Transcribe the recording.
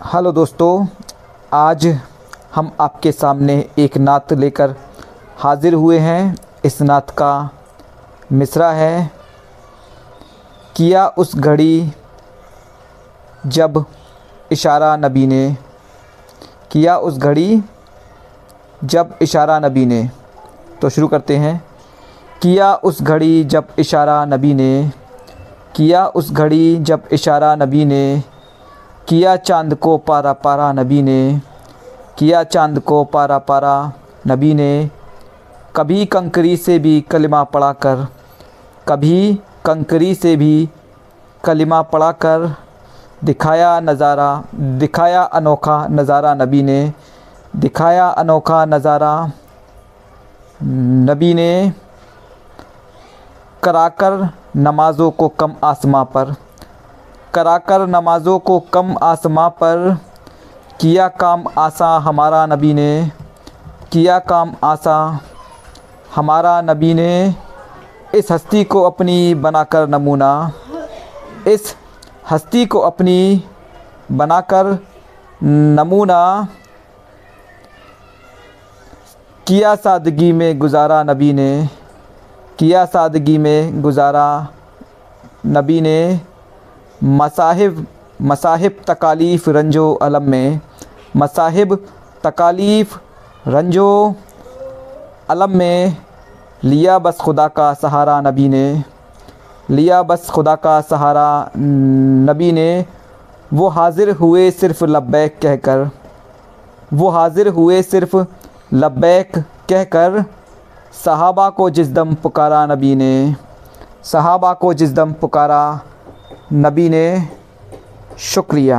Hello दोस्तों, आज हम आपके सामने एक नात लेकर हाज़िर हुए हैं। इस नात का मिसरा है। किया उस घड़ी जब इशारा नबी ने। किया उस घड़ी जब इशारा नबी ने। तो शुरू करते हैं। किया उस घड़ी जब इशारा नबी ने। किया उस घड़ी जब इशारा नबी ने। किया चाँद को पारा पारा, नबी ने किया चाँद को पारा पारा, नबी ने कभी कंकरी से भी कलिमा पढ़ा कर कभी कंकरी से भी कलिमा पढ़ा कर दिखाया नज़ारा, दिखाया अनोखा नज़ारा नबी ने, दिखाया अनोखा नज़ारा नबी ने कराकर नमाज़ों को कम आसमां पर। कराकर नमाज़ों को कम आसमां पर किया काम आसा हमारा नबी ने, किया काम आसा हमारा नबी ने। इस हस्ती को अपनी बनाकर नमूना, इस हस्ती को अपनी बनाकर नमूना किया सादगी में गुजारा नबी ने, किया सादगी में गुजारा नबी ने। मसाहिब मसाहिब तकालीफ़ रंजो अलम में, मसाहिब तकालीफ़ रंजो अलम में, लिया बस खुदा का सहारा नबी ने, लिया बस खुदा का सहारा नबी ने, वो हाज़िर हुए सिर्फ़ लब्बैक कहकर, वो हाज़िर हुए सिर्फ़ लब्बैक कहकर, सहाबा को जिस दम पुकारा नबी ने, सहाबा को जिस दम पुकारा नबी ने शुक्रिया।